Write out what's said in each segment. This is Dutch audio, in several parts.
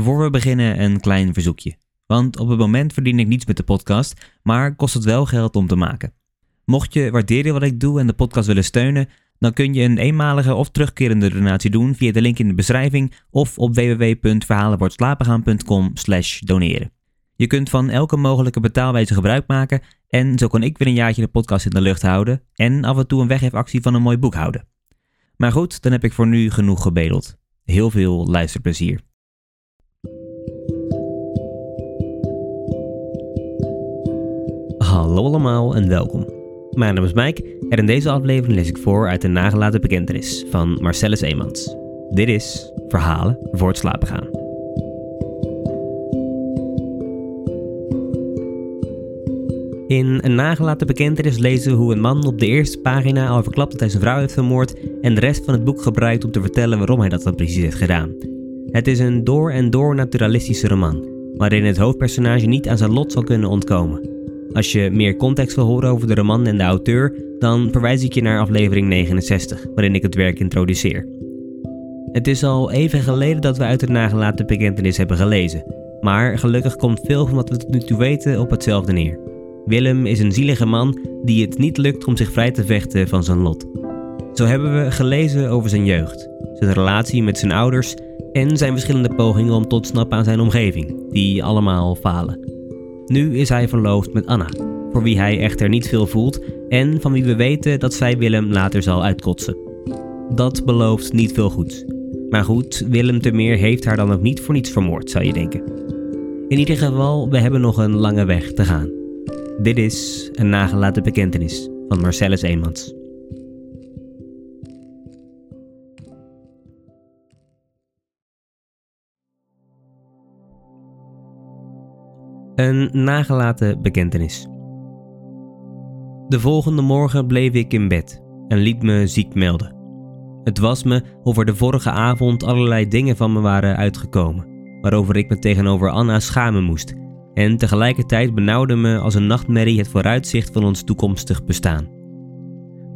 Voor we beginnen een klein verzoekje. Want op het moment verdien ik niets met de podcast, maar kost het wel geld om te maken. Mocht je waarderen wat ik doe en de podcast willen steunen, dan kun je een eenmalige of terugkerende donatie doen via de link in de beschrijving of op www.verhalenwoordslapengaan.com doneren. Je kunt van elke mogelijke betaalwijze gebruik maken en zo kan ik weer een jaartje de podcast in de lucht houden en af en toe een weggeefactie van een mooi boek houden. Maar goed, dan heb ik voor nu genoeg gebedeld. Heel veel luisterplezier. Hallo allemaal en welkom. Mijn naam is Mike en in deze aflevering lees ik voor uit de nagelaten bekentenis van Marcellus Eemans. Dit is Verhalen voor het slapen gaan. In een nagelaten bekentenis lezen we hoe een man op de eerste pagina al verklapt dat hij zijn vrouw heeft vermoord en de rest van het boek gebruikt om te vertellen waarom hij dat dan precies heeft gedaan. Het is een door en door naturalistische roman, waarin het hoofdpersonage niet aan zijn lot zal kunnen ontkomen. Als je meer context wil horen over de roman en de auteur, dan verwijs ik je naar aflevering 69, waarin ik het werk introduceer. Het is al even geleden dat we uit het nagelaten bekentenis hebben gelezen, maar gelukkig komt veel van wat we tot nu toe weten op hetzelfde neer. Willem is een zielige man die het niet lukt om zich vrij te vechten van zijn lot. Zo hebben we gelezen over zijn jeugd, zijn relatie met zijn ouders en zijn verschillende pogingen om tot snappen aan zijn omgeving, die allemaal falen. Nu is hij verloofd met Anna, voor wie hij echter niet veel voelt en van wie we weten dat zij Willem later zal uitkotsen. Dat belooft niet veel goeds. Maar goed, Willem te meer heeft haar dan ook niet voor niets vermoord, zou je denken. In ieder geval, we hebben nog een lange weg te gaan. Dit is een nagelaten bekentenis van Marcellus Eemans. Een nagelaten bekentenis. De volgende morgen bleef ik in bed en liet me ziek melden. Het was me of er de vorige avond allerlei dingen van me waren uitgekomen, waarover ik me tegenover Anna schamen moest, en tegelijkertijd benauwde me als een nachtmerrie het vooruitzicht van ons toekomstig bestaan.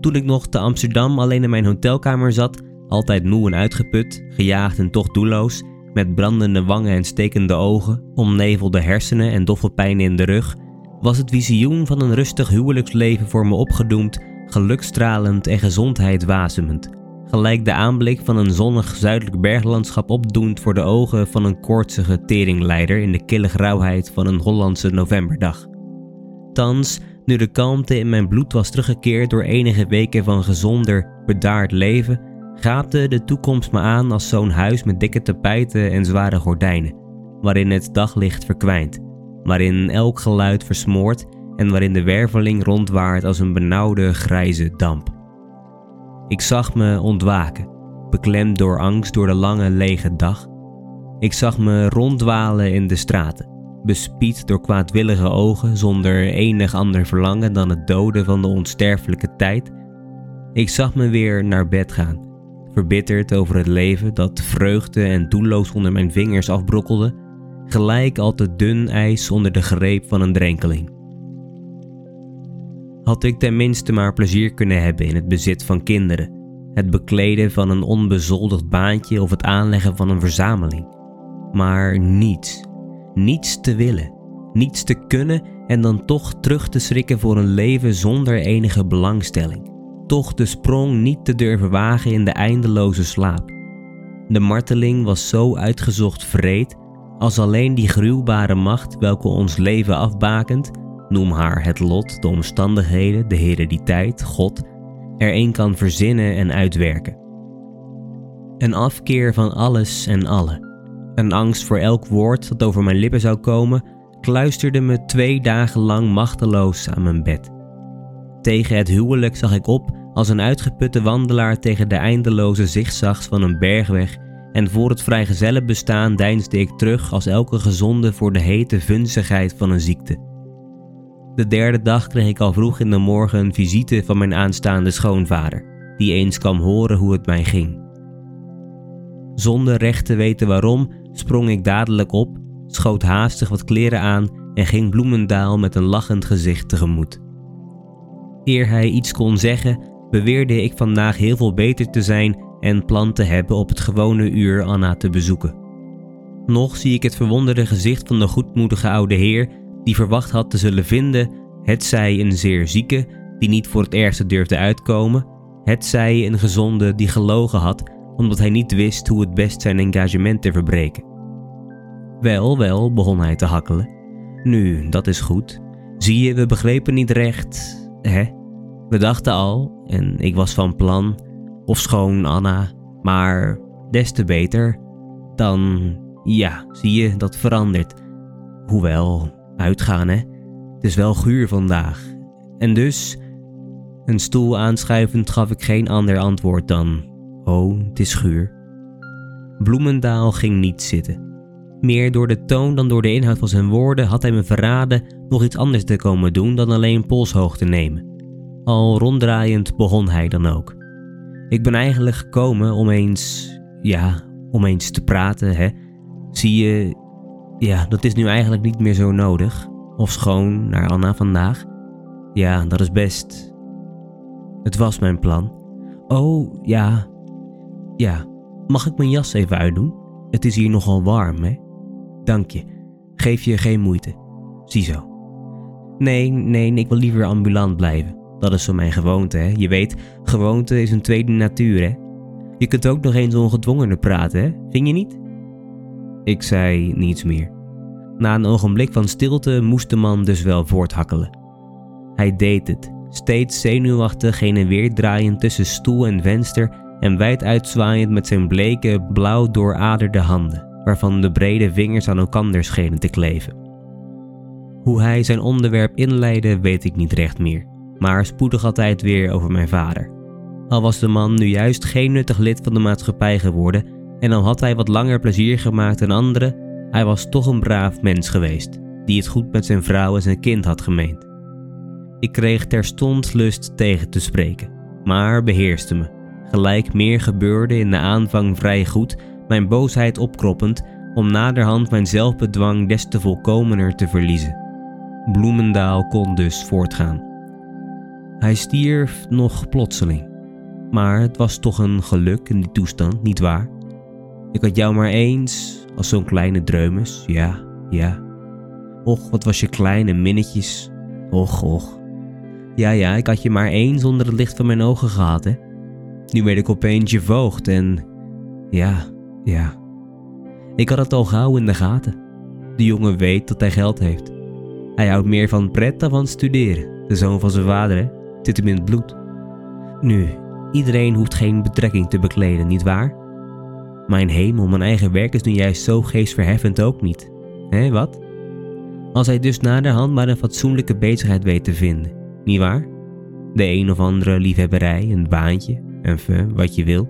Toen ik nog te Amsterdam alleen in mijn hotelkamer zat, altijd moe en uitgeput, gejaagd en toch doelloos, met brandende wangen en stekende ogen, omnevelde hersenen en doffe pijn in de rug, was het visioen van een rustig huwelijksleven voor me opgedoemd, gelukstralend en gezondheid wasemend. Gelijk de aanblik van een zonnig zuidelijk berglandschap opdoend voor de ogen van een koortsige teringleider in de kille grauwheid van een Hollandse novemberdag. Thans, nu de kalmte in mijn bloed was teruggekeerd door enige weken van gezonder, bedaard leven, gaapte de toekomst me aan als zo'n huis met dikke tapijten en zware gordijnen, waarin het daglicht verkwijnt, waarin elk geluid versmoort en waarin de werveling rondwaart als een benauwde grijze damp. Ik zag me ontwaken, beklemd door angst door de lange lege dag. Ik zag me ronddwalen in de straten, bespied door kwaadwillige ogen zonder enig ander verlangen dan het doden van de onsterfelijke tijd. Ik zag me weer naar bed gaan verbitterd over het leven dat vreugde en doelloos onder mijn vingers afbrokkelde, gelijk al te dun ijs onder de greep van een drenkeling. Had ik tenminste maar plezier kunnen hebben in het bezit van kinderen, het bekleden van een onbezoldigd baantje of het aanleggen van een verzameling. Maar niets, niets te willen, niets te kunnen en dan toch terug te schrikken voor een leven zonder enige belangstelling toch de sprong niet te durven wagen in de eindeloze slaap. De marteling was zo uitgezocht vreed als alleen die gruwbare macht welke ons leven afbakent, noem haar het lot, de omstandigheden, de herediteit, God, er een kan verzinnen en uitwerken. Een afkeer van alles en alle. Een angst voor elk woord dat over mijn lippen zou komen, kluisterde me twee dagen lang machteloos aan mijn bed. Tegen het huwelijk zag ik op als een uitgeputte wandelaar tegen de eindeloze zigzags van een bergweg en voor het vrijgezellenbestaan deinsde ik terug als elke gezonde voor de hete vunzigheid van een ziekte. De derde dag kreeg ik al vroeg in de morgen een visite van mijn aanstaande schoonvader, die eens kwam horen hoe het mij ging. Zonder recht te weten waarom, sprong ik dadelijk op, schoot haastig wat kleren aan en ging Bloemendaal met een lachend gezicht tegemoet. Eer hij iets kon zeggen, beweerde ik vandaag heel veel beter te zijn en plan te hebben op het gewone uur Anna te bezoeken. Nog zie ik het verwonderde gezicht van de goedmoedige oude heer die verwacht had te zullen vinden, het zij een zeer zieke die niet voor het ergste durfde uitkomen, het zij een gezonde die gelogen had omdat hij niet wist hoe het best zijn engagement te verbreken. Wel, wel, begon hij te hakkelen. Nu, dat is goed. Zie je, we begrepen niet recht, hè? We dachten al, en ik was van plan, of schoon Anna, maar des te beter, dan, ja, zie je, dat verandert. Hoewel, uitgaan hè, het is wel guur vandaag. En dus, een stoel aanschuivend gaf ik geen ander antwoord dan, oh, het is guur. Bloemendaal ging niet zitten. Meer door de toon dan door de inhoud van zijn woorden had hij me verraden nog iets anders te komen doen dan alleen polshoog te nemen. Al ronddraaiend begon hij dan ook. Ik ben eigenlijk gekomen om eens, ja, om eens te praten, hè. Zie je, ja, dat is nu eigenlijk niet meer zo nodig. Of schoon naar Anna vandaag. Ja, dat is best. Het was mijn plan. Oh, ja. Ja, mag ik mijn jas even uitdoen? Het is hier nogal warm, hè? Dank je. Geef je geen moeite. Ziezo. Nee, nee, ik wil liever ambulant blijven. Dat is zo mijn gewoonte, hè. Je weet, gewoonte is een tweede natuur, hè. Je kunt ook nog eens ongedwongener praten, hè. Vind je niet? Ik zei niets meer. Na een ogenblik van stilte moest de man dus wel voorthakkelen. Hij deed het, steeds zenuwachtig heen en weer draaiend tussen stoel en venster en wijd uitzwaaiend met zijn bleke, blauw dooraderde handen waarvan de brede vingers aan elkander schenen te kleven. Hoe hij zijn onderwerp inleidde, weet ik niet recht meer, maar spoedig altijd weer over mijn vader. Al was de man nu juist geen nuttig lid van de maatschappij geworden en al had hij wat langer plezier gemaakt dan anderen, hij was toch een braaf mens geweest, die het goed met zijn vrouw en zijn kind had gemeend. Ik kreeg terstond lust tegen te spreken, maar beheerste me. Gelijk meer gebeurde in de aanvang vrij goed mijn boosheid opkroppend om naderhand mijn zelfbedwang des te volkomener te verliezen. Bloemendaal kon dus voortgaan. Hij stierf nog plotseling, maar het was toch een geluk in die toestand, niet waar? Ik had jou maar eens als zo'n kleine dreumes, ja, ja. Och, wat was je klein en minnetjes. Och, och. Ja, ja, ik had je maar eens onder het licht van mijn ogen gehad, hè. Nu werd ik opeens je voogd en... Ja, ja. Ik had het al gauw in de gaten. De jongen weet dat hij geld heeft. Hij houdt meer van pret dan van studeren. De zoon van zijn vader, hè? Zit hem in het bloed. Nu, iedereen hoeft geen betrekking te bekleden, nietwaar? Mijn hemel, mijn eigen werk is nu juist zo geestverheffend ook niet. Hé, wat? Als hij dus naderhand maar een fatsoenlijke bezigheid weet te vinden, nietwaar? De een of andere liefhebberij, een baantje, enfin, wat je wil.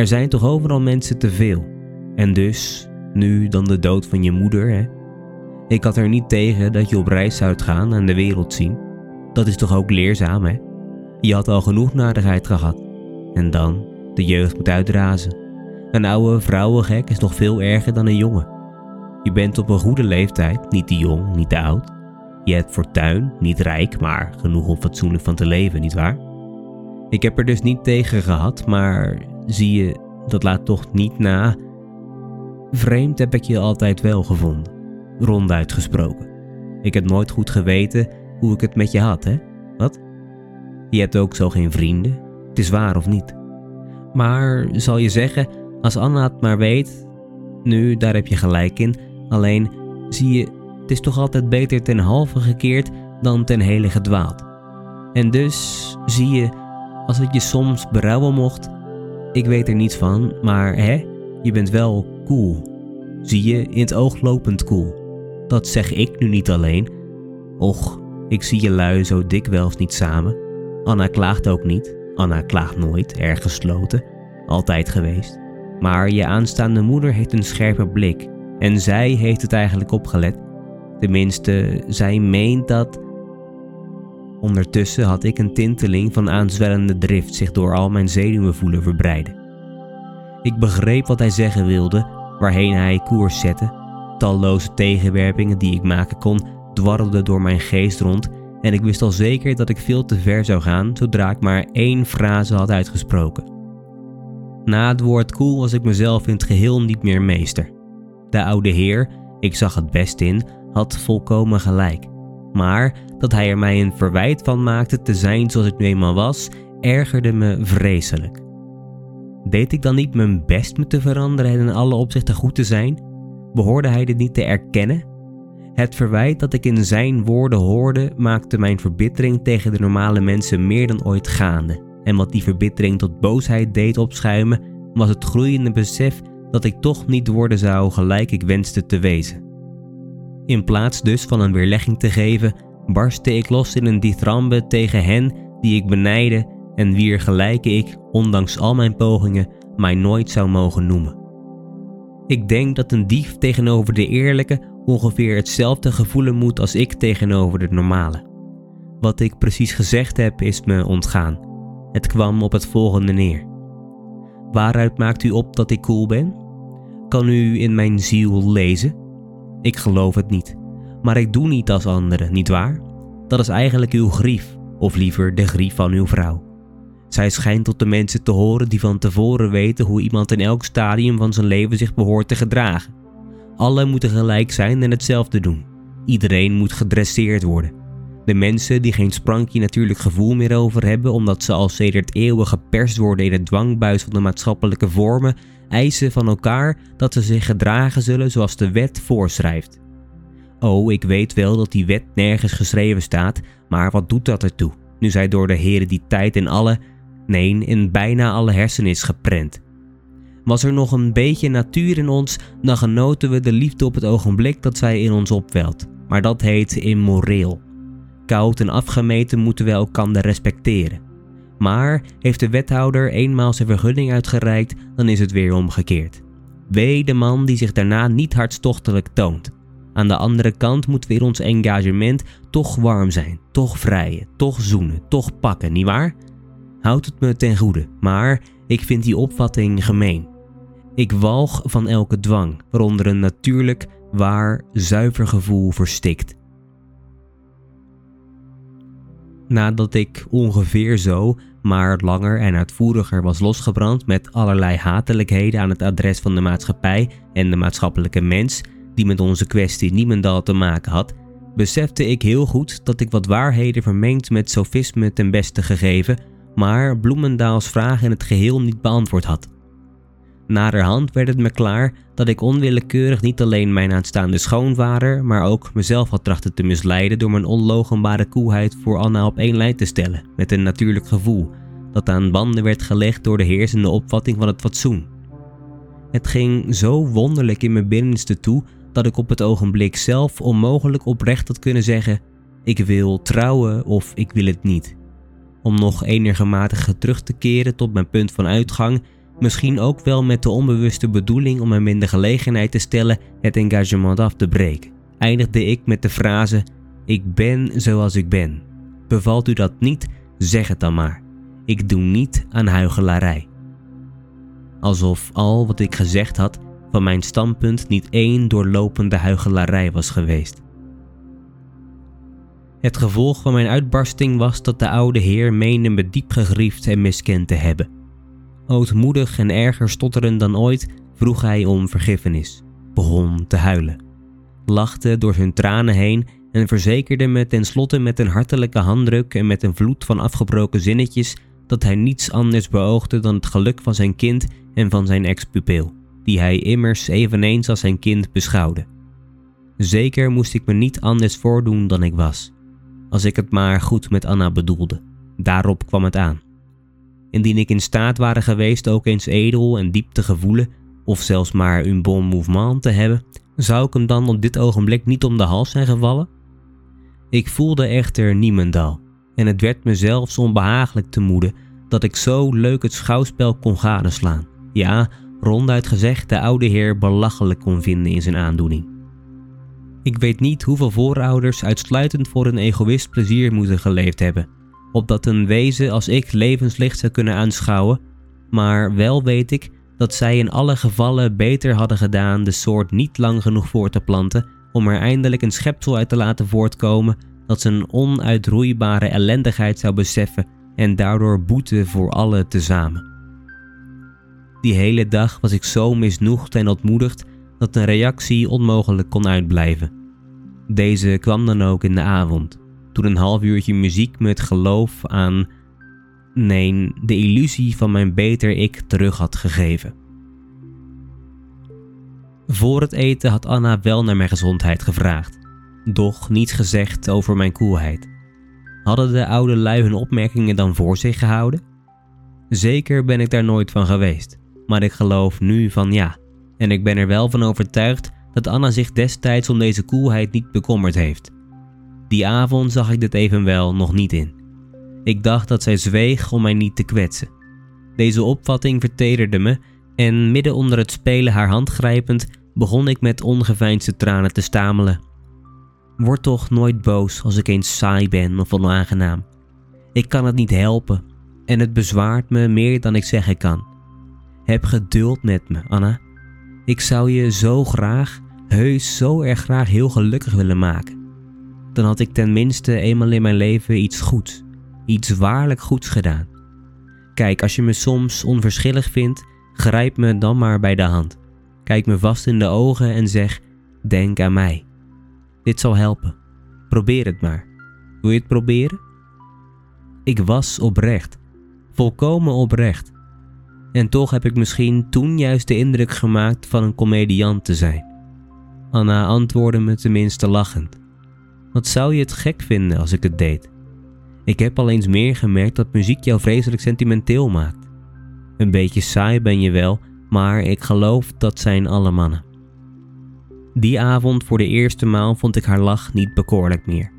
Er zijn toch overal mensen te veel. En dus, nu dan de dood van je moeder, hè? Ik had er niet tegen dat je op reis zou gaan en de wereld zien. Dat is toch ook leerzaam, hè? Je had al genoeg nadigheid gehad. En dan, de jeugd moet uitrazen. Een oude vrouwengek is nog veel erger dan een jongen. Je bent op een goede leeftijd, niet te jong, niet te oud. Je hebt fortuin, niet rijk, maar genoeg om fatsoenlijk van te leven, nietwaar? Ik heb er dus niet tegen gehad, maar zie je, dat laat toch niet na. Vreemd heb ik je altijd wel gevonden, ronduit gesproken. Ik heb nooit goed geweten hoe ik het met je had, hè? Wat? Je hebt ook zo geen vrienden, het is waar of niet? Maar zal je zeggen, als Anna het maar weet, nu daar heb je gelijk in, alleen zie je, het is toch altijd beter ten halve gekeerd dan ten hele gedwaald. En dus zie je, als het je soms berouwen mocht, ik weet er niets van, maar hè, je bent wel cool. Zie je, in het oog lopend cool. Dat zeg ik nu niet alleen. Och, ik zie je lui zo dikwijls niet samen. Anna klaagt ook niet. Anna klaagt nooit, erg gesloten. Altijd geweest. Maar je aanstaande moeder heeft een scherpe blik. En zij heeft het eigenlijk opgelet. Tenminste, zij meent dat Ondertussen had ik een tinteling van aanzwellende drift zich door al mijn zenuwen voelen verbreiden. Ik begreep wat hij zeggen wilde, waarheen hij koers zette. Talloze tegenwerpingen die ik maken kon, dwarrelden door mijn geest rond en ik wist al zeker dat ik veel te ver zou gaan zodra ik maar één frase had uitgesproken. Na het woord cool was ik mezelf in het geheel niet meer meester. De oude heer, ik zag het best in, had volkomen gelijk. Maar dat hij er mij een verwijt van maakte te zijn zoals ik nu eenmaal was, ergerde me vreselijk. Deed ik dan niet mijn best me te veranderen en in alle opzichten goed te zijn? Behoorde hij dit niet te erkennen? Het verwijt dat ik in zijn woorden hoorde maakte mijn verbittering tegen de normale mensen meer dan ooit gaande. En wat die verbittering tot boosheid deed opschuimen, was het groeiende besef dat ik toch niet worden zou gelijk ik wenste te wezen. In plaats dus van een weerlegging te geven, barstte ik los in een ditrambe tegen hen die ik benijde en wier gelijke ik, ondanks al mijn pogingen, mij nooit zou mogen noemen. Ik denk dat een dief tegenover de eerlijke ongeveer hetzelfde gevoelen moet als ik tegenover de normale. Wat ik precies gezegd heb is me ontgaan. Het kwam op het volgende neer. Waaruit maakt u op dat ik cool ben? Kan u in mijn ziel lezen? Ik geloof het niet, maar ik doe niet als anderen, nietwaar? Dat is eigenlijk uw grief, of liever de grief van uw vrouw. Zij schijnt tot de mensen te horen die van tevoren weten hoe iemand in elk stadium van zijn leven zich behoort te gedragen. Alle moeten gelijk zijn en hetzelfde doen. Iedereen moet gedresseerd worden. De mensen die geen sprankje natuurlijk gevoel meer over hebben omdat ze al sedert eeuwen geperst worden in het dwangbuis van de maatschappelijke vormen, eisen van elkaar dat ze zich gedragen zullen zoals de wet voorschrijft. Oh, ik weet wel dat die wet nergens geschreven staat, maar wat doet dat ertoe, nu zij door de heren die tijd in alle, nee, in bijna alle hersenen is geprent. Was er nog een beetje natuur in ons, dan genoten we de liefde op het ogenblik dat zij in ons opwelt. Maar dat heet immoreel. Koud en afgemeten moeten we elkander respecteren. Maar heeft de wethouder eenmaal zijn vergunning uitgereikt, dan is het weer omgekeerd. Wee de man die zich daarna niet hartstochtelijk toont. Aan de andere kant moet weer ons engagement toch warm zijn, toch vrijen, toch zoenen, toch pakken, nietwaar? Houd het me ten goede, maar ik vind die opvatting gemeen. Ik walg van elke dwang, waaronder een natuurlijk, waar, zuiver gevoel verstikt. Nadat ik ongeveer zo, maar langer en uitvoeriger was losgebrand met allerlei hatelijkheden aan het adres van de maatschappij en de maatschappelijke mens, die met onze kwestie niemendal te maken had, besefte ik heel goed dat ik wat waarheden vermengd met sofisme ten beste gegeven, maar Bloemendaals vraag in het geheel niet beantwoord had. Naderhand werd het me klaar dat ik onwillekeurig niet alleen mijn aanstaande schoonvader, maar ook mezelf had trachten te misleiden door mijn onlogenbare koelheid voor Anna op één lijn te stellen, met een natuurlijk gevoel, dat aan banden werd gelegd door de heersende opvatting van het fatsoen. Het ging zo wonderlijk in mijn binnenste toe dat ik op het ogenblik zelf onmogelijk oprecht had kunnen zeggen: Ik wil trouwen of ik wil het niet. Om nog enigermate terug te keren tot mijn punt van uitgang Misschien ook wel met de onbewuste bedoeling om hem in de gelegenheid te stellen het engagement af te breken. Eindigde ik met de frase: Ik ben zoals ik ben. Bevalt u dat niet, zeg het dan maar. Ik doe niet aan huichelarij. Alsof al wat ik gezegd had van mijn standpunt niet één doorlopende huichelarij was geweest. Het gevolg van mijn uitbarsting was dat de oude heer meende me diep gegriefd en miskend te hebben. Ootmoedig en erger stotterend dan ooit vroeg hij om vergiffenis, begon te huilen, lachte door zijn tranen heen en verzekerde me tenslotte met een hartelijke handdruk en met een vloed van afgebroken zinnetjes dat hij niets anders beoogde dan het geluk van zijn kind en van zijn ex-pupil, die hij immers eveneens als zijn kind beschouwde. Zeker moest ik me niet anders voordoen dan ik was, als ik het maar goed met Anna bedoelde. Daarop kwam het aan. Indien ik in staat waren geweest ook eens edel en diep te gevoelen, of zelfs maar een bon mouvement te hebben, zou ik hem dan op dit ogenblik niet om de hals zijn gevallen? Ik voelde echter niemendal, en het werd me zelfs onbehagelijk te moede dat ik zo leuk het schouwspel kon gadeslaan. Ja, ronduit gezegd, de oude heer belachelijk kon vinden in zijn aandoening. Ik weet niet hoeveel voorouders uitsluitend voor een egoïst plezier moeten geleefd hebben opdat een wezen als ik levenslicht zou kunnen aanschouwen, maar wel weet ik dat zij in alle gevallen beter hadden gedaan de soort niet lang genoeg voor te planten om er eindelijk een schepsel uit te laten voortkomen dat zijn onuitroeibare ellendigheid zou beseffen en daardoor boete voor allen tezamen. Die hele dag was ik zo misnoegd en ontmoedigd dat een reactie onmogelijk kon uitblijven. Deze kwam dan ook in de avond, toen een half uurtje muziek me het geloof aan, nee, de illusie van mijn beter ik terug had gegeven. Voor het eten had Anna wel naar mijn gezondheid gevraagd, doch niets gezegd over mijn koelheid. Hadden de oude lui hun opmerkingen dan voor zich gehouden? Zeker ben ik daar nooit van geweest, maar ik geloof nu van ja. En ik ben er wel van overtuigd dat Anna zich destijds om deze koelheid niet bekommerd heeft. Die avond zag ik dit evenwel nog niet in. Ik dacht dat zij zweeg om mij niet te kwetsen. Deze opvatting vertederde me en midden onder het spelen haar hand grijpend begon ik met ongeveinsde tranen te stamelen. Word toch nooit boos als ik eens saai ben of onaangenaam. Ik kan het niet helpen en het bezwaart me meer dan ik zeggen kan. Heb geduld met me, Anna. Ik zou je zo graag, heus zo erg graag heel gelukkig willen maken. Dan had ik tenminste eenmaal in mijn leven iets goeds, iets waarlijk goeds gedaan. Kijk, als je me soms onverschillig vindt, grijp me dan maar bij de hand. Kijk me vast in de ogen en zeg: Denk aan mij. Dit zal helpen. Probeer het maar. Wil je het proberen? Ik was oprecht, volkomen oprecht. En toch heb ik misschien toen juist de indruk gemaakt van een comediant te zijn. Anna antwoordde me tenminste lachend. Wat zou je het gek vinden als ik het deed? Ik heb al eens meer gemerkt dat muziek jou vreselijk sentimenteel maakt. Een beetje saai ben je wel, maar ik geloof dat zijn alle mannen. Die avond voor de eerste maal vond ik haar lach niet bekoorlijk meer.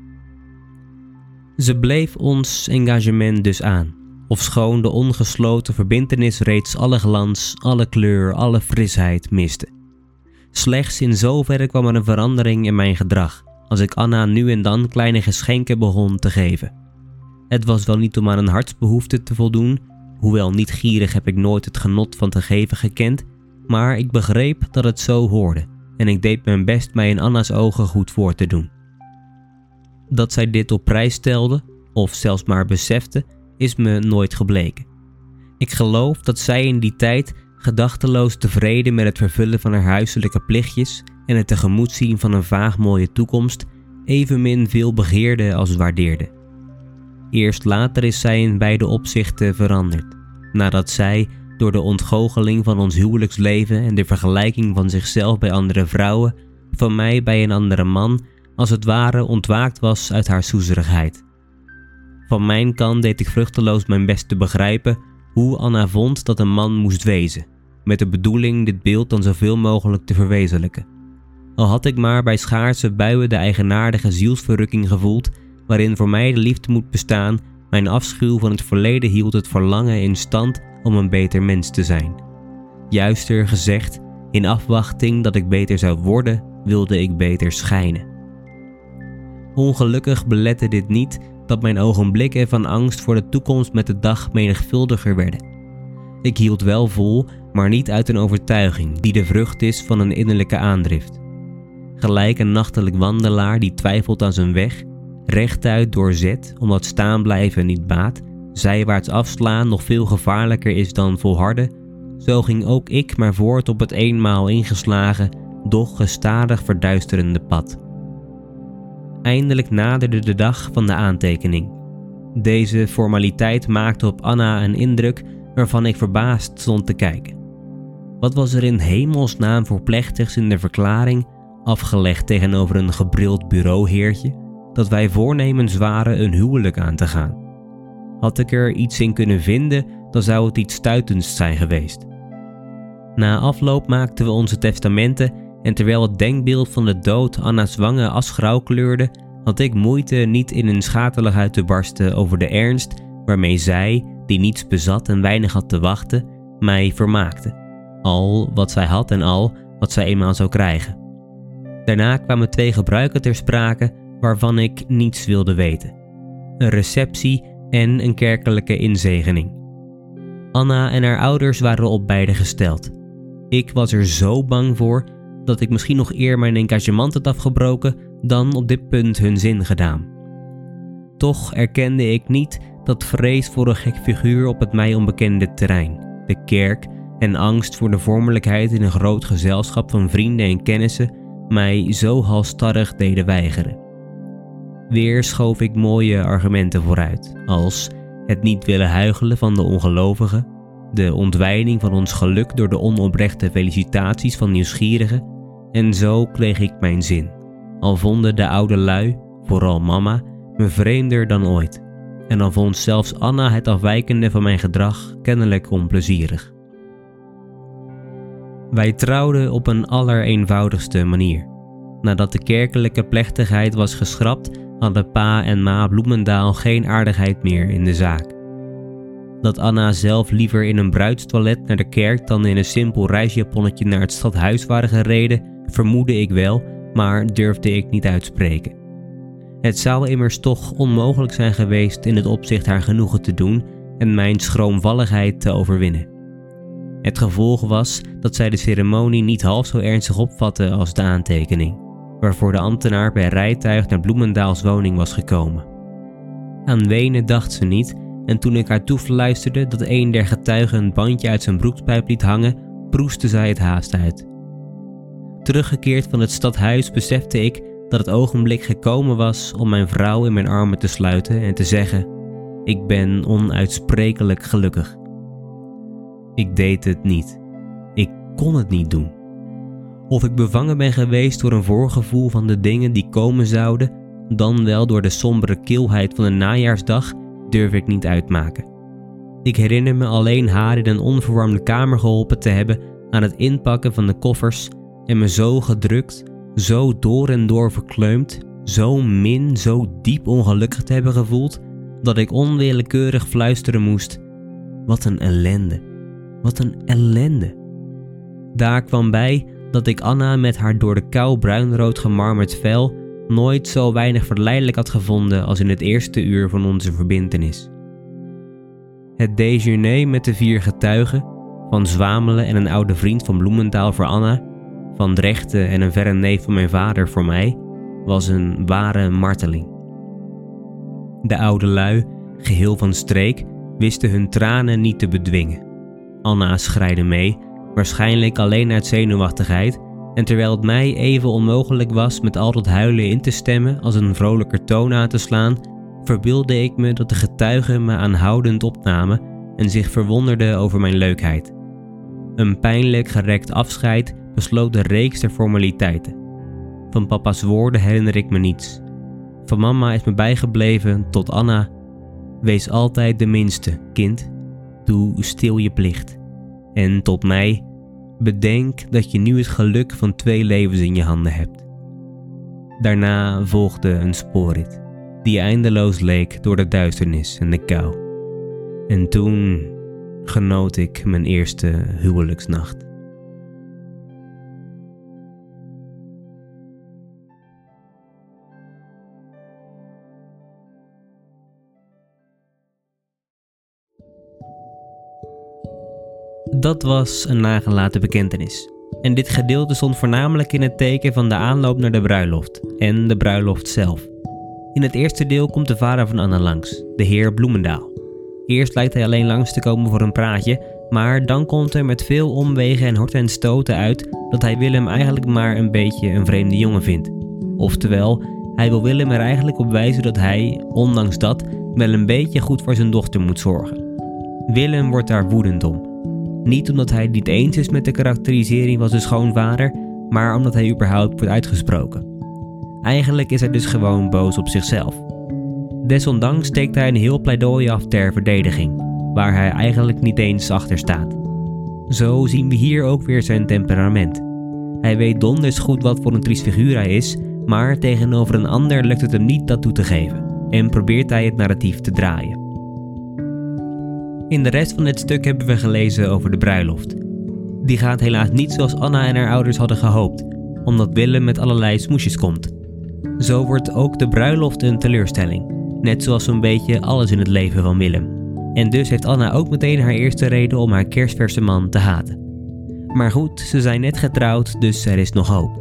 Ze bleef ons engagement dus aan, ofschoon de ongesloten verbintenis reeds alle glans, alle kleur, alle frisheid miste. Slechts in zoverre kwam er een verandering in mijn gedrag, als ik Anna nu en dan kleine geschenken begon te geven. Het was wel niet om aan een hartsbehoefte te voldoen, hoewel niet gierig heb ik nooit het genot van te geven gekend, maar ik begreep dat het zo hoorde en ik deed mijn best mij in Anna's ogen goed voor te doen. Dat zij dit op prijs stelde, of zelfs maar besefte, is me nooit gebleken. Ik geloof dat zij in die tijd gedachteloos tevreden met het vervullen van haar huiselijke plichtjes en het tegemoet zien van een vaag mooie toekomst evenmin veel begeerde als waardeerde. Eerst later is zij in beide opzichten veranderd, nadat zij door de ontgoocheling van ons huwelijksleven en de vergelijking van zichzelf bij andere vrouwen, van mij bij een andere man, als het ware ontwaakt was uit haar soezerigheid. Van mijn kant deed ik vruchteloos mijn best te begrijpen hoe Anna vond dat een man moest wezen, met de bedoeling dit beeld dan zoveel mogelijk te verwezenlijken. Al had ik maar bij schaarse buien de eigenaardige zielsverrukking gevoeld, waarin voor mij de liefde moet bestaan, mijn afschuw van het verleden hield het verlangen in stand om een beter mens te zijn. Juister gezegd, in afwachting dat ik beter zou worden, wilde ik beter schijnen. Ongelukkig belette dit niet dat mijn ogenblikken van angst voor de toekomst met de dag menigvuldiger werden. Ik hield wel vol, maar niet uit een overtuiging die de vrucht is van een innerlijke aandrift. Gelijk een nachtelijk wandelaar die twijfelt aan zijn weg, rechtuit doorzet omdat staan blijven niet baat, zijwaarts afslaan nog veel gevaarlijker is dan volharden, zo ging ook ik maar voort op het eenmaal ingeslagen, doch gestadig verduisterende pad. Eindelijk naderde de dag van de aantekening. Deze formaliteit maakte op Anna een indruk waarvan ik verbaasd stond te kijken. Wat was er in hemelsnaam voor plechtigs in de verklaring, afgelegd tegenover een gebrild bureauheertje, dat wij voornemens waren een huwelijk aan te gaan? Had ik er iets in kunnen vinden, dan zou het iets stuitends zijn geweest. Na afloop maakten we onze testamenten en terwijl het denkbeeld van de dood Anna's wangen asgrauw kleurde, had ik moeite niet in een schateligheid te barsten over de ernst waarmee zij, die niets bezat en weinig had te wachten, mij vermaakte. Al wat zij had en al wat zij eenmaal zou krijgen. Daarna kwamen twee gebruiken ter sprake waarvan ik niets wilde weten: een receptie en een kerkelijke inzegening. Anna en haar ouders waren op beide gesteld. Ik was er zo bang voor dat ik misschien nog eer mijn engagement had afgebroken dan op dit punt hun zin gedaan. Toch erkende ik niet dat vrees voor een gek figuur op het mij onbekende terrein, de kerk, en angst voor de vormelijkheid in een groot gezelschap van vrienden en kennissen mij zo halstarrig deden weigeren. Weer schoof ik mooie argumenten vooruit, als het niet willen huigelen van de ongelovigen, de ontwijding van ons geluk door de onoprechte felicitaties van nieuwsgierigen, en zo kreeg ik mijn zin. Al vonden de oude lui, vooral mama, me vreemder dan ooit. En al vond zelfs Anna het afwijkende van mijn gedrag kennelijk onplezierig. Wij trouwden op een allereenvoudigste manier. Nadat de kerkelijke plechtigheid was geschrapt, hadden pa en ma Bloemendaal geen aardigheid meer in de zaak. Dat Anna zelf liever in een bruidstoilet naar de kerk dan in een simpel reisjaponnetje naar het stadhuis waren gereden, vermoedde ik wel, maar durfde ik niet uitspreken. Het zou immers toch onmogelijk zijn geweest in het opzicht haar genoegen te doen en mijn schroomvalligheid te overwinnen. Het gevolg was dat zij de ceremonie niet half zo ernstig opvatte als de aantekening, waarvoor de ambtenaar per rijtuig naar Bloemendaals woning was gekomen. Aan wenen dacht ze niet, en toen ik haar toefluisterde dat een der getuigen een bandje uit zijn broekspijp liet hangen, proestte zij het haast uit. Teruggekeerd van het stadhuis besefte ik dat het ogenblik gekomen was om mijn vrouw in mijn armen te sluiten en te zeggen: Ik ben onuitsprekelijk gelukkig. Ik deed het niet. Ik kon het niet doen. Of ik bevangen ben geweest door een voorgevoel van de dingen die komen zouden, dan wel door de sombere kilheid van een najaarsdag, durf ik niet uitmaken. Ik herinner me alleen haar in een onverwarmde kamer geholpen te hebben aan het inpakken van de koffers en me zo gedrukt, zo door en door verkleumd, zo min, zo diep ongelukkig te hebben gevoeld, dat ik onwillekeurig fluisteren moest: Wat een ellende, wat een ellende. Daar kwam bij dat ik Anna met haar door de kou bruinrood gemarmerd vel nooit zo weinig verleidelijk had gevonden als in het eerste uur van onze verbintenis. Het déjeuner met de vier getuigen, van Zwamelen en een oude vriend van Bloemendaal voor Anna, van Drechten en een verre neef van mijn vader voor mij, was een ware marteling. De oude lui, geheel van streek, wisten hun tranen niet te bedwingen. Anna schreide mee, waarschijnlijk alleen uit zenuwachtigheid, en terwijl het mij even onmogelijk was met al dat huilen in te stemmen als een vrolijker toon aan te slaan, verbeeldde ik me dat de getuigen me aanhoudend opnamen en zich verwonderden over mijn leukheid. Een pijnlijk gerekt afscheid besloot de reeks der formaliteiten. Van papa's woorden herinner ik me niets. Van mama is me bijgebleven tot Anna. Wees altijd de minste, kind. Doe stil je plicht. En tot mij, bedenk dat je nu het geluk van twee levens in je handen hebt. Daarna volgde een spoorrit, die eindeloos leek door de duisternis en de kou. En toen genoot ik mijn eerste huwelijksnacht. Dat was een nagelaten bekentenis. En dit gedeelte stond voornamelijk in het teken van de aanloop naar de bruiloft en de bruiloft zelf. In het eerste deel komt de vader van Anna langs, de heer Bloemendaal. Eerst lijkt hij alleen langs te komen voor een praatje, maar dan komt er met veel omwegen en horten en stoten uit dat hij Willem eigenlijk maar een beetje een vreemde jongen vindt. Oftewel, hij wil Willem er eigenlijk op wijzen dat hij, ondanks dat, wel een beetje goed voor zijn dochter moet zorgen. Willem wordt daar woedend om niet omdat hij het niet eens is met de karakterisering van zijn schoonvader, maar omdat hij überhaupt wordt uitgesproken. Eigenlijk is hij dus gewoon boos op zichzelf. Desondanks steekt hij een heel pleidooi af ter verdediging, waar hij eigenlijk niet eens achter staat. Zo zien we hier ook weer zijn temperament. Hij weet donders goed wat voor een triest figuur hij is, maar tegenover een ander lukt het hem niet dat toe te geven en probeert hij het narratief te draaien. In de rest van dit stuk hebben we gelezen over de bruiloft. Die gaat helaas niet zoals Anna en haar ouders hadden gehoopt, omdat Willem met allerlei smoesjes komt. Zo wordt ook de bruiloft een teleurstelling, net zoals zo'n beetje alles in het leven van Willem. En dus heeft Anna ook meteen haar eerste reden om haar kerstverse man te haten. Maar goed, ze zijn net getrouwd, dus er is nog hoop.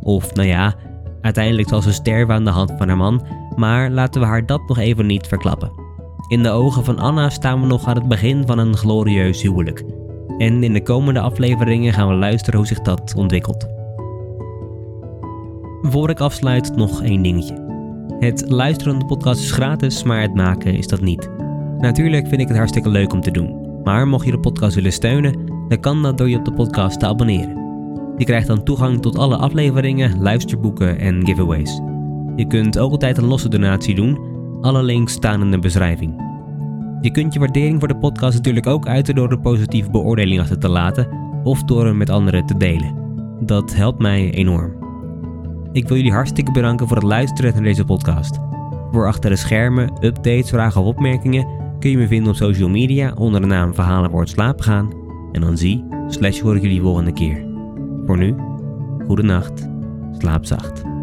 Of nou ja, uiteindelijk zal ze sterven aan de hand van haar man, maar laten we haar dat nog even niet verklappen. In de ogen van Anna staan we nog aan het begin van een glorieus huwelijk. En in de komende afleveringen gaan we luisteren hoe zich dat ontwikkelt. Voor ik afsluit nog één dingetje. Het luisteren de podcast is gratis, maar het maken is dat niet. Natuurlijk vind ik het hartstikke leuk om te doen. Maar mocht je de podcast willen steunen, dan kan dat door je op de podcast te abonneren. Je krijgt dan toegang tot alle afleveringen, luisterboeken en giveaways. Je kunt ook altijd een losse donatie doen. Alle links staan in de beschrijving. Je kunt je waardering voor de podcast natuurlijk ook uiten door een positieve beoordeling achter te laten of door hem met anderen te delen. Dat helpt mij enorm. Ik wil jullie hartstikke bedanken voor het luisteren naar deze podcast. Voor achter de schermen, updates, vragen of opmerkingen kun je me vinden op social media onder de naam Verhalen voor het gaan. En dan zie, slash hoor ik jullie volgende keer. Voor nu, goede nacht, slaap zacht.